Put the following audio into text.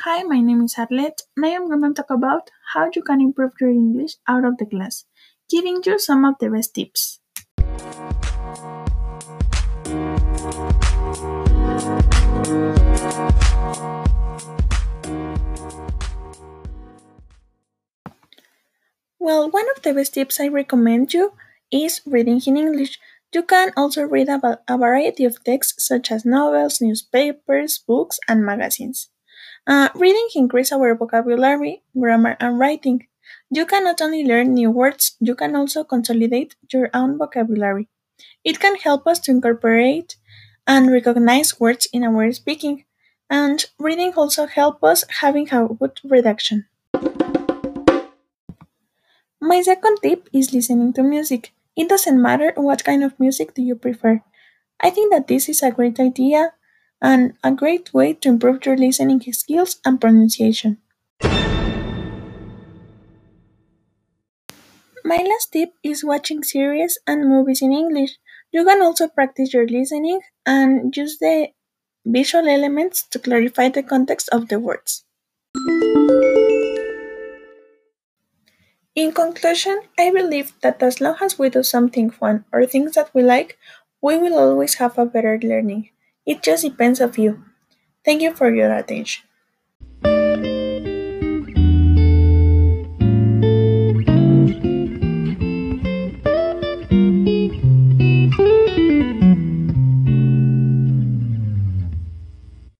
Hi, my name is Arlette, and I am going to talk about how you can improve your English out of the class, giving you some of the best tips. Well, one of the best tips I recommend you is reading in English. You can also read about a variety of texts such as novels, newspapers, books, and magazines. Uh, reading increases our vocabulary, grammar, and writing. You can not only learn new words, you can also consolidate your own vocabulary. It can help us to incorporate and recognize words in our speaking, and reading also helps us having a good redaction. My second tip is listening to music. It doesn't matter what kind of music do you prefer. I think that this is a great idea and a great way to improve your listening skills and pronunciation. My last tip is watching series and movies in English. You can also practice your listening and use the visual elements to clarify the context of the words. In conclusion, I believe that as long as we do something fun or things that we like, we will always have a better learning. It just depends of you. Thank you for your attention.